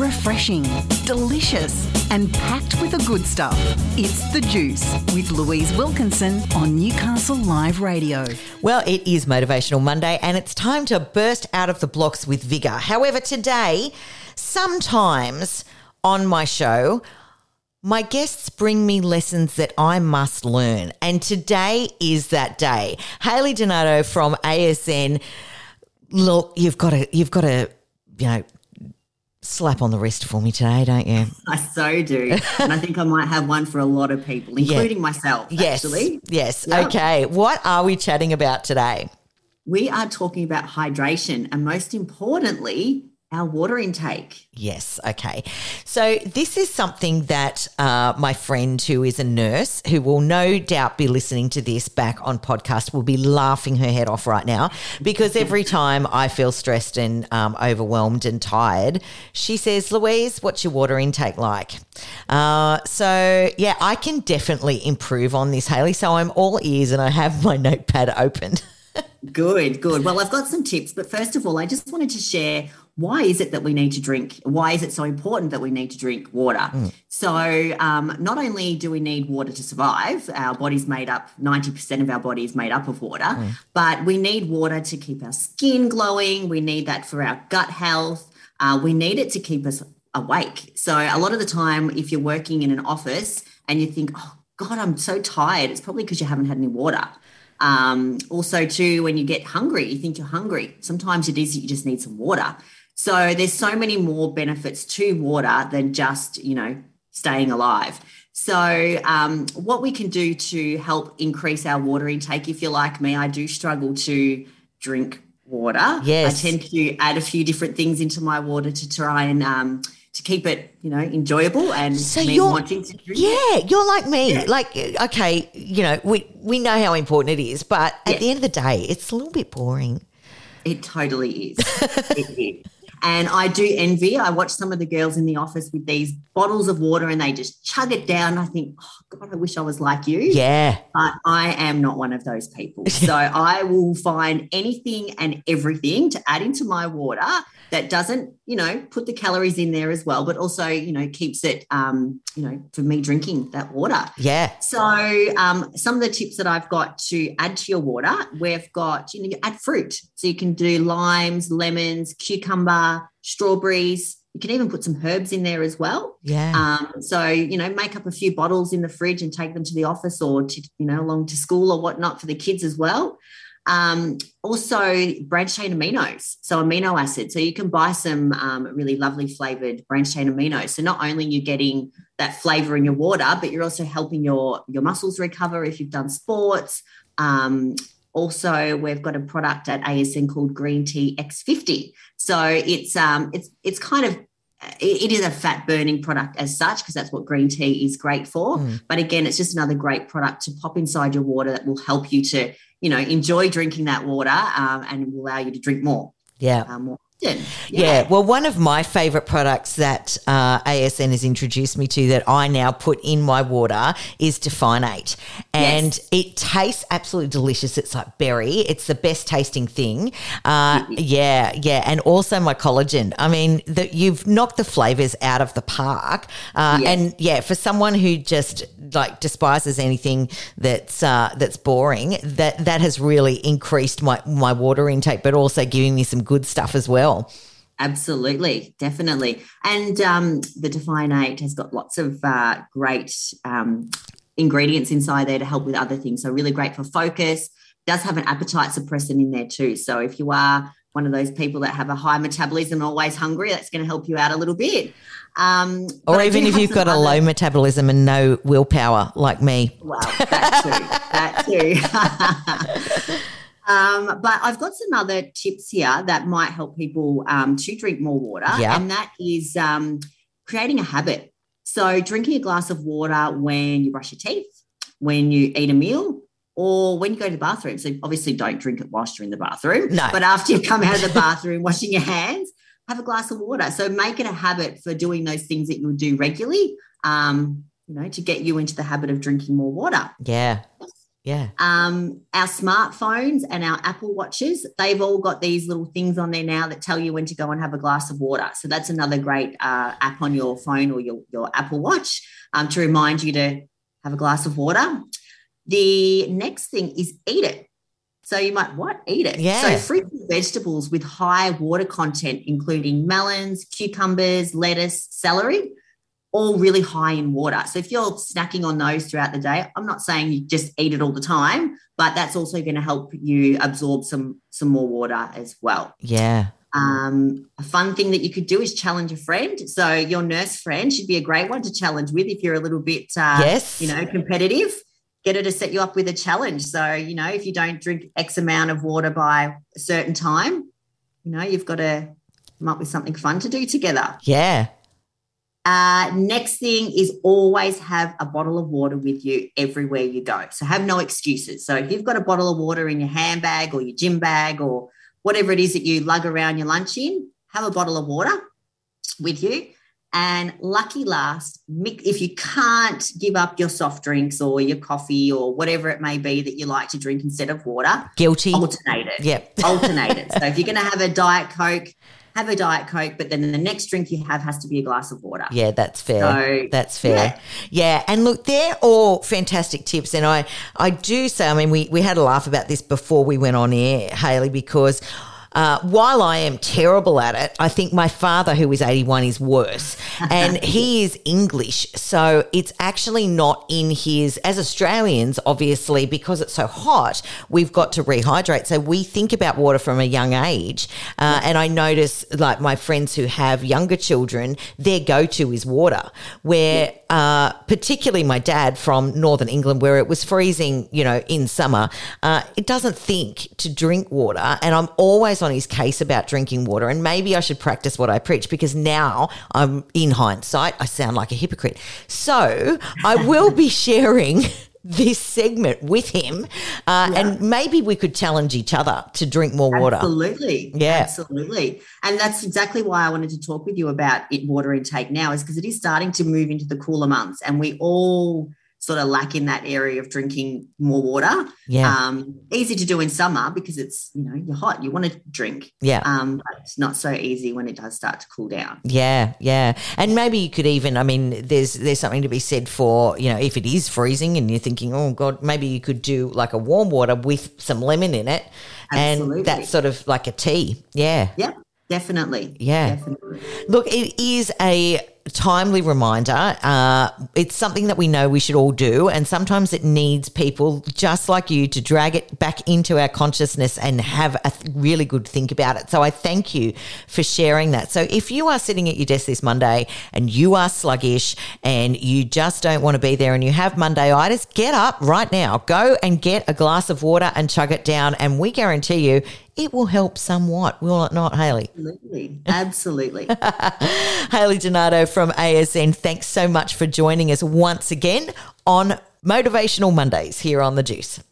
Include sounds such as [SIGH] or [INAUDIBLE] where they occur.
refreshing, delicious, and packed with the good stuff. It's The Juice with Louise Wilkinson on Newcastle Live Radio. Well, it is Motivational Monday and it's time to burst out of the blocks with vigour. However, today, sometimes on my show, my guests bring me lessons that I must learn. And today is that day. Hayley Donato from ASN. Look, you've got to, you've got to, you know, slap on the wrist for me today, don't you? [LAUGHS] I so do. and I think I might have one for a lot of people, including yeah. myself, yes. actually. Yes. Yep. Okay. What are we chatting about today? We are talking about hydration and most importantly, our water intake. Yes. Okay. So, this is something that uh, my friend who is a nurse, who will no doubt be listening to this back on podcast, will be laughing her head off right now because every time I feel stressed and um, overwhelmed and tired, she says, Louise, what's your water intake like? Uh, so, yeah, I can definitely improve on this, Hayley. So, I'm all ears and I have my notepad opened. [LAUGHS] good, good. Well, I've got some tips, but first of all, I just wanted to share why is it that we need to drink? Why is it so important that we need to drink water? Mm. So, um, not only do we need water to survive, our body's made up, 90% of our body is made up of water, mm. but we need water to keep our skin glowing. We need that for our gut health. Uh, we need it to keep us awake. So, a lot of the time, if you're working in an office and you think, oh, God, I'm so tired, it's probably because you haven't had any water. Um, also, too, when you get hungry, you think you're hungry. Sometimes it is that you just need some water. So there's so many more benefits to water than just, you know, staying alive. So, um, what we can do to help increase our water intake, if you're like me, I do struggle to drink water. Yes. I tend to add a few different things into my water to try and um, to keep it, you know, enjoyable and so me wanting to drink. Yeah, it. you're like me. Yeah. Like, okay, you know, we we know how important it is, but at yeah. the end of the day, it's a little bit boring. It totally is. [LAUGHS] it is. And I do envy. I watch some of the girls in the office with these bottles of water and they just chug it down. I think, oh, God, I wish I was like you. Yeah. But I am not one of those people. [LAUGHS] So I will find anything and everything to add into my water that doesn't, you know, put the calories in there as well, but also, you know, keeps it, um, you know, for me drinking that water. Yeah. So um, some of the tips that I've got to add to your water, we've got, you know, you add fruit. So you can do limes, lemons, cucumber, strawberries. You can even put some herbs in there as well. Yeah. Um, so, you know, make up a few bottles in the fridge and take them to the office or to, you know, along to school or whatnot for the kids as well. Um, also, branched chain aminos, so amino acids. So you can buy some um, really lovely flavored branched chain aminos. So not only you're getting that flavor in your water, but you're also helping your your muscles recover if you've done sports. Um, also, we've got a product at ASN called Green Tea X50. So it's um, it's it's kind of it is a fat burning product as such because that's what green tea is great for. Mm. But again, it's just another great product to pop inside your water that will help you to you know, enjoy drinking that water um, and will allow you to drink more. Yeah. Um, more yeah. yeah. Well, one of my favorite products that uh, ASN has introduced me to that I now put in my water is Define8. And yes. it tastes absolutely delicious. It's like berry, it's the best tasting thing. Uh, yeah, yeah. And also my collagen. I mean, the, you've knocked the flavors out of the park. Uh, yes. And yeah, for someone who just like despises anything that's uh, that's boring, that that has really increased my, my water intake, but also giving me some good stuff as well well. Absolutely, definitely. And um, the Eight has got lots of uh, great um, ingredients inside there to help with other things. So, really great for focus. Does have an appetite suppressant in there too. So, if you are one of those people that have a high metabolism, always hungry, that's going to help you out a little bit. Um, or even if you've got a low metabolism and no willpower, like me. Well, that too. that too. [LAUGHS] Um, but I've got some other tips here that might help people um, to drink more water, yeah. and that is um, creating a habit. So, drinking a glass of water when you brush your teeth, when you eat a meal, or when you go to the bathroom. So, obviously, don't drink it whilst you're in the bathroom. No. But after you come out of the bathroom, [LAUGHS] washing your hands, have a glass of water. So, make it a habit for doing those things that you'll do regularly. Um, you know, to get you into the habit of drinking more water. Yeah. Yeah. Um, our smartphones and our Apple Watches, they've all got these little things on there now that tell you when to go and have a glass of water. So that's another great uh, app on your phone or your, your Apple Watch um, to remind you to have a glass of water. The next thing is eat it. So you might what? Eat it. Yeah. So fruits and vegetables with high water content, including melons, cucumbers, lettuce, celery, all really high in water. So if you're snacking on those throughout the day, I'm not saying you just eat it all the time, but that's also going to help you absorb some some more water as well. Yeah. Um, a fun thing that you could do is challenge a friend. So your nurse friend should be a great one to challenge with if you're a little bit, uh, Yes. you know, competitive. Get her to set you up with a challenge. So you know, if you don't drink X amount of water by a certain time, you know, you've got to come up with something fun to do together. Yeah. Uh, next thing is always have a bottle of water with you everywhere you go. So have no excuses. So if you've got a bottle of water in your handbag or your gym bag or whatever it is that you lug around your lunch in, have a bottle of water with you. And lucky last, if you can't give up your soft drinks or your coffee or whatever it may be that you like to drink instead of water, Guilty. alternate it Yep. [LAUGHS] alternate it. So if you're going to have a diet coke, have a diet coke, but then the next drink you have has to be a glass of water. Yeah, that's fair. So, that's fair. Yeah. and look, they're all fantastic tips, and I, I do say, I mean, we we had a laugh about this before we went on air, Hayley, because. Uh, while I am terrible at it, I think my father, who is 81, is worse. And [LAUGHS] he is English. So it's actually not in his, as Australians, obviously, because it's so hot, we've got to rehydrate. So we think about water from a young age. Uh, and I notice, like, my friends who have younger children, their go to is water, where uh, particularly my dad from Northern England, where it was freezing, you know, in summer, uh, it doesn't think to drink water. And I'm always on his case about drinking water. And maybe I should practice what I preach because now I'm in hindsight, I sound like a hypocrite. So I will be [LAUGHS] sharing. This segment with him, uh, and maybe we could challenge each other to drink more water. Absolutely. Yeah. Absolutely. And that's exactly why I wanted to talk with you about it, water intake now, is because it is starting to move into the cooler months and we all sort of lack in that area of drinking more water. Yeah. Um, easy to do in summer because it's, you know, you're hot, you want to drink. Yeah. Um, but it's not so easy when it does start to cool down. Yeah, yeah. And maybe you could even I mean there's there's something to be said for, you know, if it is freezing and you're thinking, "Oh god, maybe you could do like a warm water with some lemon in it." Absolutely. And that's sort of like a tea. Yeah. Yeah. Definitely. Yeah. Definitely. Look, it is a timely reminder. Uh, it's something that we know we should all do, and sometimes it needs people just like you to drag it back into our consciousness and have a th- really good think about it. So I thank you for sharing that. So if you are sitting at your desk this Monday and you are sluggish and you just don't want to be there and you have Mondayitis, get up right now. Go and get a glass of water and chug it down, and we guarantee you it will help somewhat, will it not, Hayley? Absolutely. Absolutely. [LAUGHS] Hayley Donato from ASN, thanks so much for joining us once again on Motivational Mondays here on The Juice.